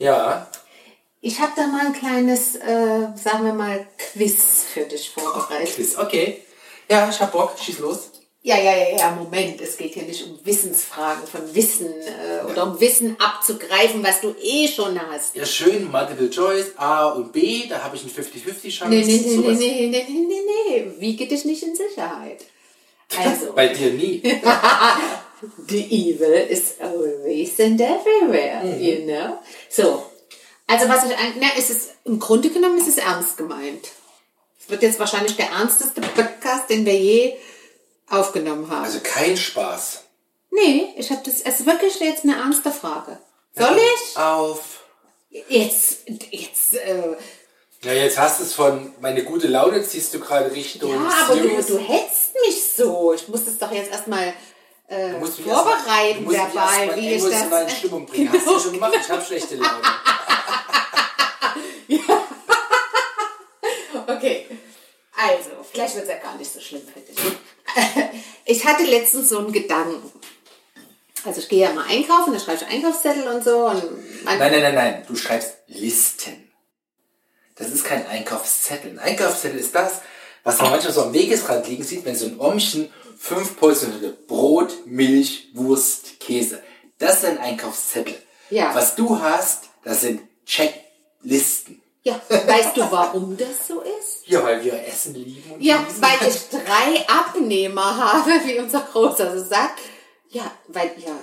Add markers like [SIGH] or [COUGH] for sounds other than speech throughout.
Ja. Ich habe da mal ein kleines, äh, sagen wir mal, Quiz für dich vorbereitet. Quiz, okay. Ja, ich hab Bock, schieß los. Ja, ja, ja, ja, Moment. Es geht hier nicht um Wissensfragen von Wissen äh, oder um Wissen abzugreifen, was du eh schon hast. Ja, schön, Multiple Choice, A und B, da habe ich einen 50-50-Chance. Nee, nee, nee, Sowas. nee, nee, nee, nee, nee, nee. Wiege dich nicht in Sicherheit. Also, Bei dir nie. The evil is always and everywhere, you know? So. Also, was ich eigentlich, na, es ist, im Grunde genommen ist es ernst gemeint. Es wird jetzt wahrscheinlich der ernsteste Podcast, den wir je aufgenommen haben. Also kein Spaß. nee, ich habe das, es ist wirklich jetzt eine ernste Frage. Soll ich? Auf. Jetzt, jetzt, äh, Ja, jetzt hast du es von meine gute Laune ziehst du gerade Richtung ja, aber du, du hetzt mich so. Ich muss das doch jetzt erstmal äh, vorbereiten mal- mal wie ich emotional in das. Stimmung bringen. Hast du schon gemacht? Ich habe schlechte Laune. [LAUGHS] Okay, also, vielleicht wird es ja gar nicht so schlimm für dich. [LAUGHS] Ich hatte letztens so einen Gedanken. Also ich gehe ja mal einkaufen, da schreibe ich Einkaufszettel und so. Und Nein, nein, nein, nein. Du schreibst Listen. Das ist kein Einkaufszettel. Ein Einkaufszettel ist das, was man manchmal so am Wegesrand liegen sieht, wenn so ein Ommchen fünf Portionen Brot, Milch, Wurst, Käse. Das ist ein Einkaufszettel. Ja. Was du hast, das sind Checklisten. Ja, weißt du, warum das so ist? Ja, weil wir Essen lieben. Und Ja, genießen. weil ich drei Abnehmer habe, wie unser Großer so sagt. Ja, weil ihr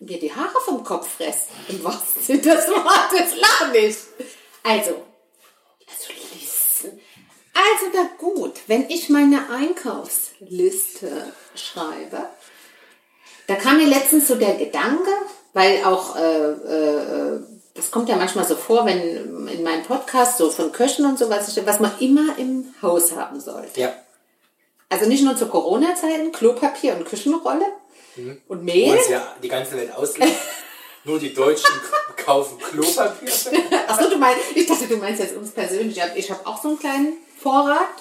mir die Haare vom Kopf fresst. Im wahrsten Sinne des Wortes. Lach nicht. Also, also. Also na gut, wenn ich meine Einkaufsliste schreibe, da kam mir letztens so der Gedanke, weil auch, äh, äh, das kommt ja manchmal so vor, wenn in meinem Podcast so von Köchen und so, was, was man immer im Haus haben sollte. Ja. Also nicht nur zu Corona-Zeiten, Klopapier und Küchenrolle und Wo Mehl. uns ja die ganze Welt auslacht. [LAUGHS] Nur die Deutschen kaufen Klopapier. Achso, du meinst, ich dachte, du meinst jetzt uns persönlich. Ich habe auch so einen kleinen Vorrat.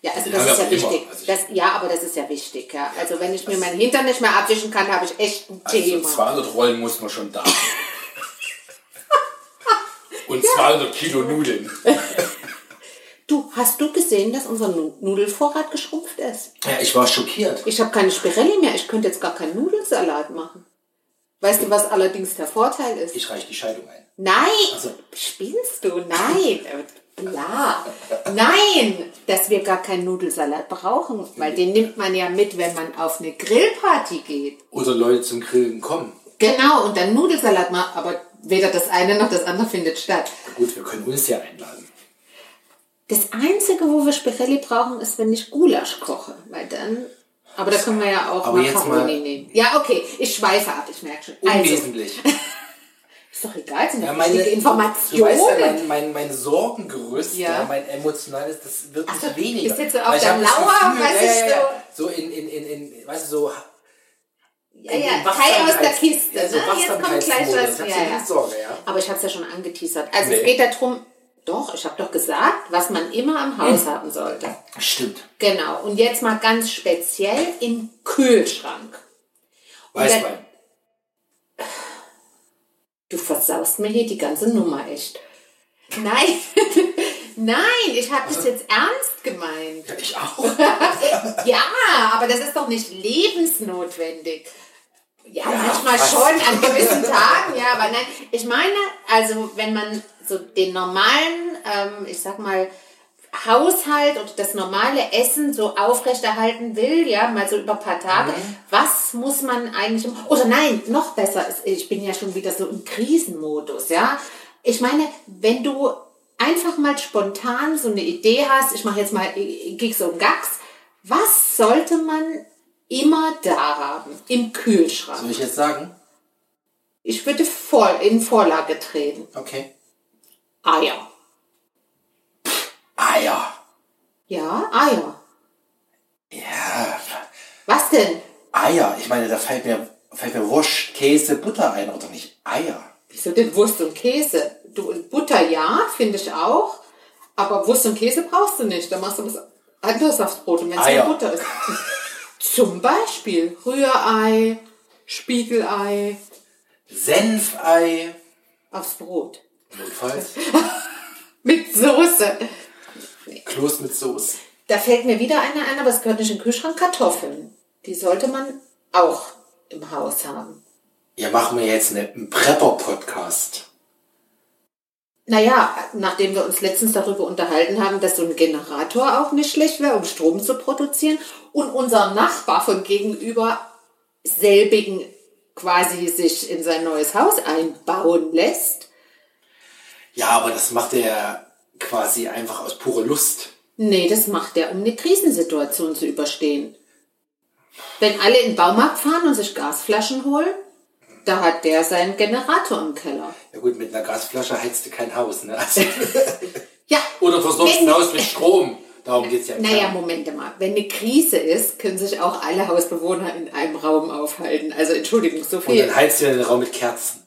Ja, also das ist ja wichtig. Also Das, ja, aber das ist ja wichtig. Ja. Also wenn ich mir meinen Hintern nicht mehr abwischen kann, habe ich echt ein Also Thema. 200 Rollen muss man schon da. [LAUGHS] Und 200 Kilo Nudeln. [LAUGHS] Du, hast du gesehen, dass unser Nu- Nudelvorrat geschrumpft ist? Ja, ich war schockiert. Ich habe keine Spirelli mehr. Ich könnte jetzt gar keinen Nudelsalat machen. Weißt du, was allerdings der Vorteil ist? Ich reiche die Scheidung ein. Nein! so. Spinnst du? Nein! Bla. Nein! Dass wir gar keinen Nudelsalat brauchen, weil den nimmt man ja mit, wenn man auf eine Grillparty geht. Oder Leute zum Grillen kommen. Genau, und dann Nudelsalat macht, aber weder das eine noch das andere findet statt. Gut, wir können uns ja einladen. Das Einzige, wo wir Spirelli brauchen, ist, wenn ich Gulasch koche, weil dann... Aber da können wir ja auch Aber Macaroni nehmen. Ja, okay, ich schweife ab, ich merke schon. Also, Unwesentlich. [LAUGHS] ist doch egal, sind ja, meine, wichtige du Informationen. weißt ja, mein, mein, mein Sorgengerüst, Ja. ja. mein emotionales, das wird Ach so, nicht weniger. bist jetzt so auf das Lauer, Gefühl, was ja, ich ja, ja, so in, in, in, in, weißt du, so Ja, ja, Teil aus der Kiste. Ja, so ne? Jetzt kommt gleich was. Ja, so Sorge, ja. Aber ich habe es ja schon angeteasert. Also es Nee. geht darum, doch, ich habe doch gesagt, was man immer am Hm. Haus haben sollte. Stimmt. Genau. Und jetzt mal ganz speziell im Kühlschrank. Weißwein. Du versaust mir hier die ganze Nummer echt. Nein, [LAUGHS] nein, ich habe das jetzt ernst gemeint. Ja, ich auch. [LAUGHS] Ja, aber das ist doch nicht lebensnotwendig. Ja, manchmal was? schon an gewissen Tagen, ja, aber nein. Ich meine, also wenn man so den normalen, ähm, ich sag mal, Haushalt und das normale Essen so aufrechterhalten will, ja, mal so über ein paar Tage, was muss man eigentlich, oder nein, noch besser, ich bin ja schon wieder so im Krisenmodus, ja. Ich meine, wenn du einfach mal spontan so eine Idee hast, ich mache jetzt mal Gigs und Gags, was sollte man immer da haben im Kühlschrank? Soll ich jetzt sagen? Ich würde vor, in Vorlage treten. Okay. Eier. Eier. Ja, Eier. Ja. Was denn? Eier. Ich meine, da fällt mir, fällt mir Wurst, Käse, Butter ein, oder nicht? Eier. Wieso denn Wurst und Käse? Du, Butter ja, finde ich auch. Aber Wurst und Käse brauchst du nicht. Da machst du was anderes aufs Brot. Und wenn es nur Butter ist. [LAUGHS] Zum Beispiel Rührei, Spiegelei. Senfei. Aufs Brot. Notfalls. [LAUGHS] Mit Soße. Kloß mit Soße. Da fällt mir wieder eine ein, aber es gehört nicht in den Kühlschrank. Kartoffeln. Die sollte man auch im Haus haben. Ja, machen wir jetzt eine- einen Prepper-Podcast. Naja, nachdem wir uns letztens darüber unterhalten haben, dass so ein Generator auch nicht schlecht wäre, um Strom zu produzieren und unser Nachbar von gegenüber selbigen quasi sich in sein neues Haus einbauen lässt. Ja, aber das macht er quasi einfach aus purer Lust. Nee, das macht er, um eine Krisensituation zu überstehen. Wenn alle in den Baumarkt fahren und sich Gasflaschen holen, da hat der seinen Generator im Keller. Ja gut, mit einer Gasflasche heizt du kein Haus, ne? Also, [LAUGHS] Ja. oder versorgst ein Haus mit Strom. Darum geht's ja. Naja, Moment mal. Wenn eine Krise ist, können sich auch alle Hausbewohner in einem Raum aufhalten. Also Entschuldigung, so Und viel. dann heizt du den Raum mit Kerzen.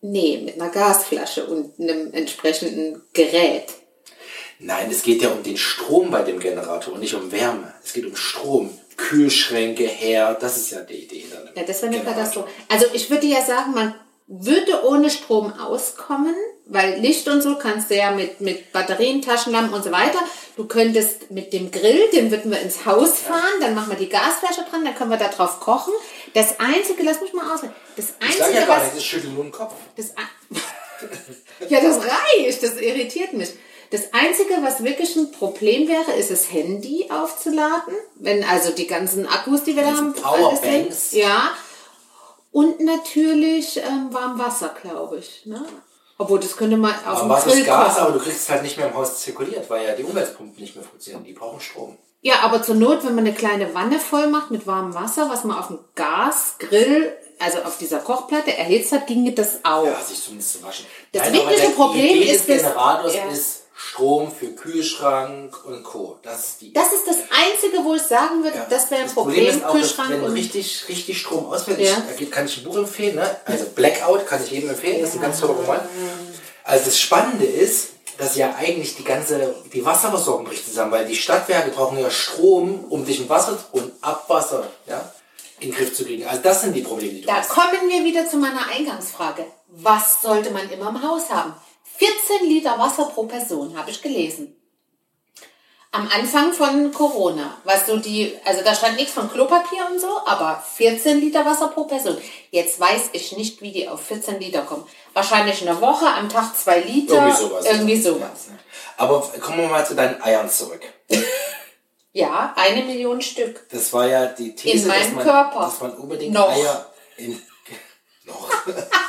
Nee, mit einer Gasflasche und einem entsprechenden Gerät. Nein, es geht ja um den Strom bei dem Generator und nicht um Wärme. Es geht um Strom. Kühlschränke, Herd, das ist ja die Idee. dem Ja, das wäre eine. Katastrophe. Also ich würde ja sagen, man würde ohne Strom auskommen, weil Licht und so kannst du ja mit, mit Batterien, Taschenlampen und so weiter. Du könntest mit dem Grill, den würden wir ins Haus fahren, dann machen wir die Gasflasche dran, dann können wir da drauf kochen. Das Einzige, lass mich mal ausreden, das Ich Einzige, ja gar was... nicht, das schüttelt nur den Kopf. Das [LAUGHS] ja, das reicht, das irritiert mich. Das Einzige, was wirklich ein Problem wäre, ist das Handy aufzuladen. Wenn also die ganzen Akkus, die wir da haben, Powerbanks. Ja. Und natürlich ähm, warm Wasser, glaube ich. Ne? Obwohl, das könnte man auf dem Grill ist Gas, aber du kriegst es halt nicht mehr im Haus zirkuliert, weil ja die Umweltpumpen nicht mehr funktionieren. Die brauchen Strom. Ja, aber zur Not, wenn man eine kleine Wanne voll macht mit warmem Wasser, was man auf dem Gasgrill, also auf dieser Kochplatte erhitzt hat, ginge das auch. Ja, sich zumindest zu waschen. Das wirkliche Problem Idee ist das- Generators ja. ist Strom für Kühlschrank und Co. Das ist die Das ist das Einzige, wo ich sagen würde, Ja. das wäre ein Das Problem, ist auch, dass Kühlschrank wenn und... richtig, richtig Strom ausfällt, Ja. ich, kann ich ein Buch empfehlen, ne? also Blackout kann ich jedem empfehlen, das ist ein ganz toller Roman. Also das Spannende ist, dass ja eigentlich die ganze, die Wasserversorgung bricht zusammen, weil die Stadtwerke brauchen ja Strom, um dich im Wasser und Abwasser ja, in den Griff zu kriegen. Also das sind die Probleme, die du Da hast. kommen wir wieder zu meiner Eingangsfrage. Was sollte man immer im Haus haben? 14 Liter Wasser pro Person, habe ich gelesen. Am Anfang von Corona, was so die, also da stand nichts von Klopapier und so, aber 14 Liter Wasser pro Person. Jetzt weiß ich nicht, wie die auf 14 Liter kommen. Wahrscheinlich eine Woche, am Tag zwei Liter. Irgendwie sowas. Irgendwie sowas. Aber kommen wir mal zu deinen Eiern zurück. [LAUGHS] Ja, eine Million Stück. Das war ja die These, In meinem dass, man, Körper. dass man unbedingt Noch. Eier in, [LAUGHS] noch. [LAUGHS]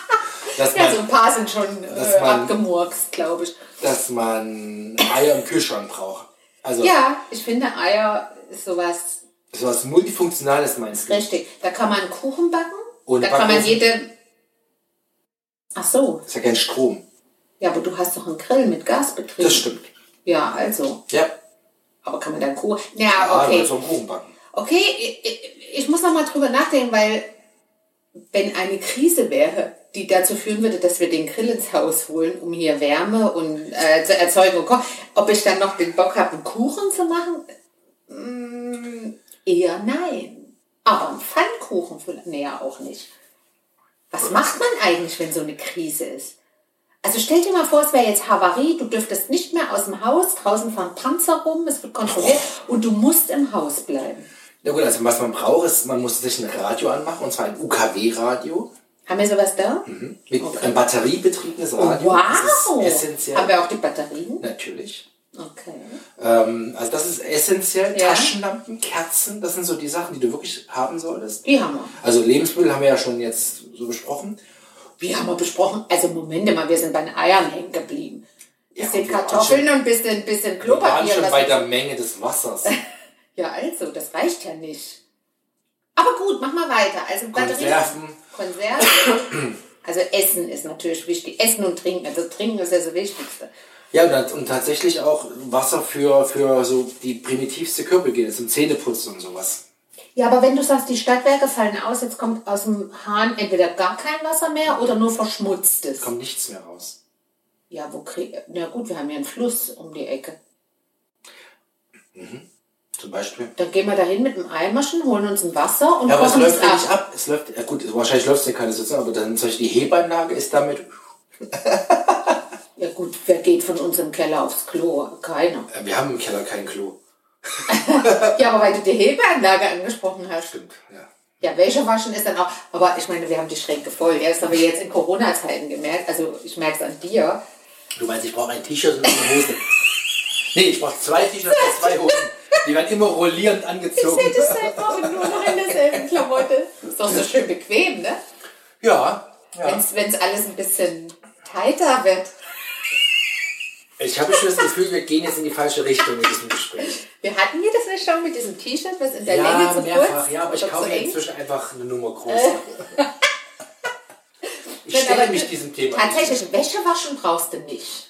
dass Ja, man so ein paar sind schon äh, man- abgemurkst, glaube ich. dass man Eier im Kühlschrank braucht. Also Ja, ich finde Eier ist sowas sowas Multifunktionales meinst du? richtig. Da kann man Kuchen backen. Und da kann man jede. Ach so, ist ja kein Strom. ja, aber du hast doch einen Grill mit Gasbetrieb. Das stimmt. Ja, also. Ja. Aber kann man dann Kuchen? Ja, Ja, du okay. kannst auch Kuchen backen. Okay, ich, ich- ich muss noch mal drüber nachdenken, weil wenn eine Krise wäre, die dazu führen würde, dass wir den Grill ins Haus holen, um hier Wärme und äh, zu erzeugen und kochen, ob ich dann noch den Bock habe, einen Kuchen zu machen? Mm, eher nein. Aber einen Pfannkuchen vielleicht, nee, auch nicht. Was macht man eigentlich, wenn so eine Krise ist? Also stell dir mal vor, es wäre jetzt Havarie, du dürftest nicht mehr aus dem Haus, draußen fahren Panzer rum, es wird kontrolliert und du musst im Haus bleiben. Ja gut, also was man braucht, ist, man muss sich ein Radio anmachen, und zwar ein UKW-Radio. Haben wir sowas da? Mit einem batteriebetriebenes Radio. Wow! Das ist essentiell. Haben wir auch die Batterien? Natürlich. Okay. Ähm, also das ist essentiell. Ja. Taschenlampen, Kerzen, das sind so die Sachen, die du wirklich haben solltest. Die haben wir. Also Lebensmittel haben wir ja schon jetzt so besprochen. Wie haben wir besprochen? Also Moment mal, wir sind bei den Eiern hängen geblieben. Ja, Bisschen und waren Kartoffeln und ein bisschen, bisschen Wir waren Klopapier. schon bei der Menge des Wassers. [LAUGHS] ja, also, das reicht ja nicht. Aber gut, mach mal weiter. Also Batterien. Konserven. Konserven. Also Essen ist natürlich wichtig. Essen und Trinken. Also Trinken ist ja das Wichtigste. Ja, und, tatsächlich auch Wasser für, für so die primitivste Körperhygiene, zum Zähneputzen und sowas. Ja, aber wenn du sagst, die Stadtwerke fallen aus, jetzt kommt aus dem Hahn entweder gar kein Wasser mehr oder nur verschmutztes. Kommt nichts mehr raus. Ja, wo krieg... Na gut, wir haben ja einen Fluss um die Ecke. Zum Beispiel. Dann gehen wir dahin mit dem Eimerchen, holen uns ein Wasser und Ja, aber es läuft ja ab. nicht ab. Es läuft, ja gut, wahrscheinlich läuft es ja keine Sozial, aber dann zum Beispiel die Hebeanlage ist damit [LAUGHS] Ja gut, wer geht von unserem Keller aufs Klo? Keiner. Äh, Wir haben im Keller kein Klo. [LAUGHS] Ja, aber weil du die Hebeanlage angesprochen hast. Stimmt, ja. Ja, Wäsche waschen ist dann auch, aber ich meine, wir haben die Schränke voll. Ja, das haben wir jetzt in Corona-Zeiten gemerkt. Also ich merke es an dir. Du meinst, ich brauche ein T-Shirt und eine Hose? nee, ich brauche zwei T-Shirts und zwei [LAUGHS] Hosen. Die werden immer rollierend Ich angezogen. sehe das seit Wochen nur noch in derselben Klamotte. Ist doch so schön bequem, ne? Ja, ja. Wenn es alles ein bisschen tighter wird. Ich habe schon das Gefühl, wir gehen jetzt in die falsche Richtung mit diesem Gespräch. Wir hatten wir das nicht schon mit diesem T-Shirt, was in der Ja, Länge zu mehrfach. kurz Ja, aber ich kaufe mir inzwischen einfach eine Nummer größer. [LAUGHS] Ich stelle mich diesem Thema Tatsächlich, Wäsche waschen brauchst du nicht.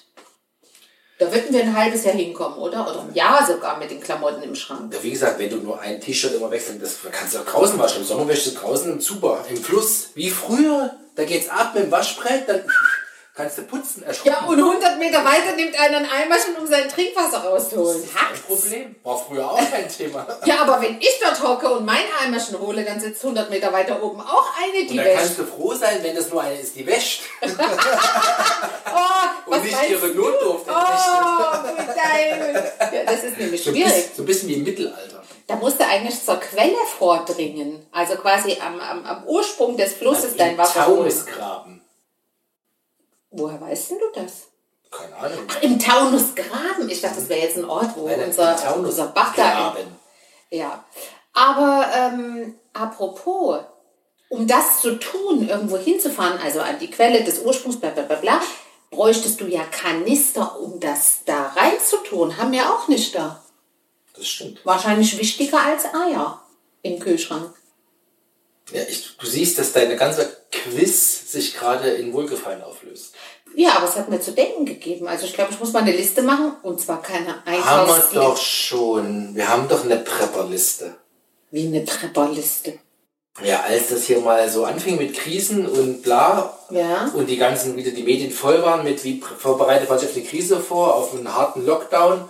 Da würden wir ein halbes Jahr hinkommen, oder? Oder ein Jahr sogar mit den Klamotten im Schrank. Ja, wie gesagt, wenn du nur ein T-Shirt immer wechseln, das kannst du auch draußen waschen. Im Sommer wäschst du draußen im Zuber, im Fluss. Wie früher. Da geht's ab mit dem Waschbrett, dann [LAUGHS] kannst du putzen, erschrocken. Ja, und 100 Meter weiter nimmt einer ein Eimerchen, um sein Trinkwasser rauszuholen. Kein Hackt's. Problem. War früher auch kein Thema. [LAUGHS] Ja, aber wenn ich dort hocke und mein Eimerchen hole, dann sitzt 100 Meter weiter oben auch eine, Und die da wäscht. kannst du froh sein, wenn das nur eine ist, die wäscht. [LAUGHS] Und nicht ihre Notdurft entrichtet. Oh, geil. Ja, das ist nämlich So schwierig. bisschen, so ein bisschen wie im Mittelalter. Da musst du eigentlich zur Quelle vordringen. Also quasi am, am, am Ursprung des Flusses dein Wasser. Taunusgraben. Woher weißt denn du das? Keine Ahnung. Im Taunusgraben. Ich dachte, das wäre jetzt ein Ort, wo Nein, unser, unser Bach da Taunusgraben. Ja. Aber ähm, apropos, um das zu tun, irgendwo hinzufahren, also an die Quelle des Ursprungs, bla bla bla bla, bräuchtest du ja Kanister, um das da reinzutun. Haben wir auch nicht da. Das stimmt. Wahrscheinlich wichtiger als Eier im Kühlschrank. Ja, ich, du siehst, dass deine ganze Quiz sich gerade in Wohlgefallen auflöst. Ja, aber es hat mir zu denken gegeben. Also ich glaube, ich muss mal eine Liste machen und zwar keine Haben wir Einkaufsliste. doch schon. Wir haben doch eine Prepperliste. Wie eine Trepperliste. Ja, als das hier mal so anfing mit Krisen und bla Ja. und die ganzen, wieder die Medien voll waren mit, wie vorbereitet man sich auf die Krise vor, auf einen harten Lockdown,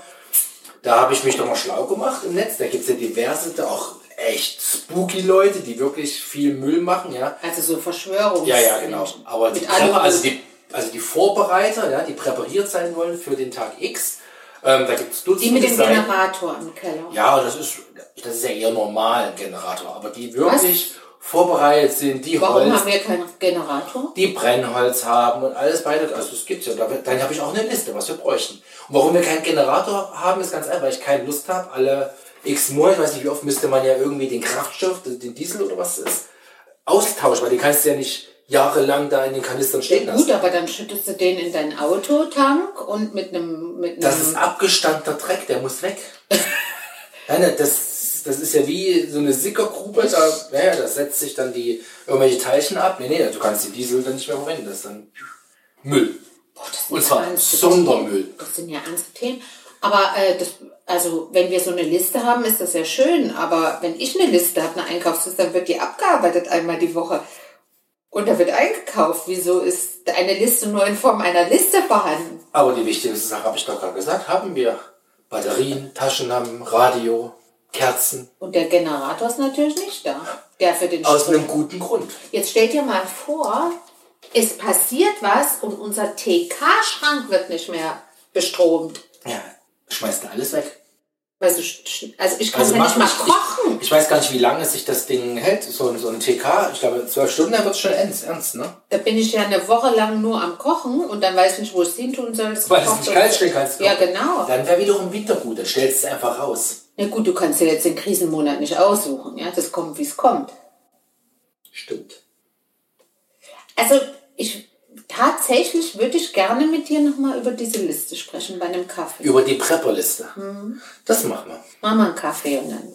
da habe ich mich doch mal schlau gemacht im Netz. Da gibt es ja diverse, auch echt spooky Leute, die wirklich viel Müll machen, ja. Also so Verschwörungs. Ja, ja, genau. Aber die also die, also die Vorbereiter, ja, die präpariert sein wollen für den Tag X, ähm, da gibt es Die Dutzende mit dem Seiten. Generator im Keller. Ja, das ist, das ist ja eher normal, ein Generator. Aber die wirklich vorbereitet sind, die Warum Holz, haben wir keinen Generator? die Brennholz haben und alles weiter. Also das gibt's ja. Da, dann habe ich auch eine Liste, was wir bräuchten. Und warum wir keinen Generator haben, ist ganz einfach, weil ich keine Lust habe. Alle x Monate, ich weiß nicht wie oft, müsste man ja irgendwie den Kraftstoff, den Diesel oder was es ist, austauschen, weil den kannst du ja nicht jahrelang da in den Kanistern stehen lassen. Gut, aber dann schüttest du den in deinen Autotank und mit einem mit einem Das ist abgestandener Dreck, der muss weg. [LAUGHS] Nein, das, das ist ja wie so eine Sickergrube, da, naja, da setzt sich dann die irgendwelche Teilchen ab. Nee, nee, du kannst die Diesel dann nicht mehr verwenden, das ist dann Müll. Boah, das Und zwar Sondermüll. Das sind ja ernste Themen. Aber äh, das, also wenn wir so eine Liste haben, ist das ja schön. Aber wenn ich eine Liste habe, eine Einkaufsliste, dann wird die abgearbeitet einmal die Woche. Und da wird eingekauft. Wieso ist eine Liste nur in Form einer Liste vorhanden? Aber die wichtigste Sache habe ich doch gerade gesagt, haben wir. Batterien, Taschenlampen, Radio, Kerzen. Und der Generator ist natürlich nicht da. Der für den Aus Strom. einem guten Grund. Jetzt stell dir mal vor, es passiert was und unser TK-Schrank wird nicht mehr bestromt. Ja, schmeißt du alles weg. Also, also ich kann Also ja nicht mal ich- kochen. Ich, ich weiß gar nicht, wie lange sich das Ding hält. So, ein- so ein TK, ich glaube, zwölf Stunden, dann wird es schon ernst, ernst, ne? Da bin ich ja eine Woche lang nur am Kochen und dann weiß ich nicht, wo es hin tun soll. Weil es nicht kalt stehen kannst. Ja, genau. Dann wäre wiederum gut, dann stellst du es einfach raus. Na gut, du kannst ja jetzt den Krisenmonat nicht aussuchen. Ja, das kommt, wie es kommt. Stimmt. Also ich tatsächlich würde ich gerne mit dir nochmal über diese Liste sprechen bei einem Kaffee. Über die Prepperliste. Mhm. Das machen wir. Mach mal einen Kaffee und dann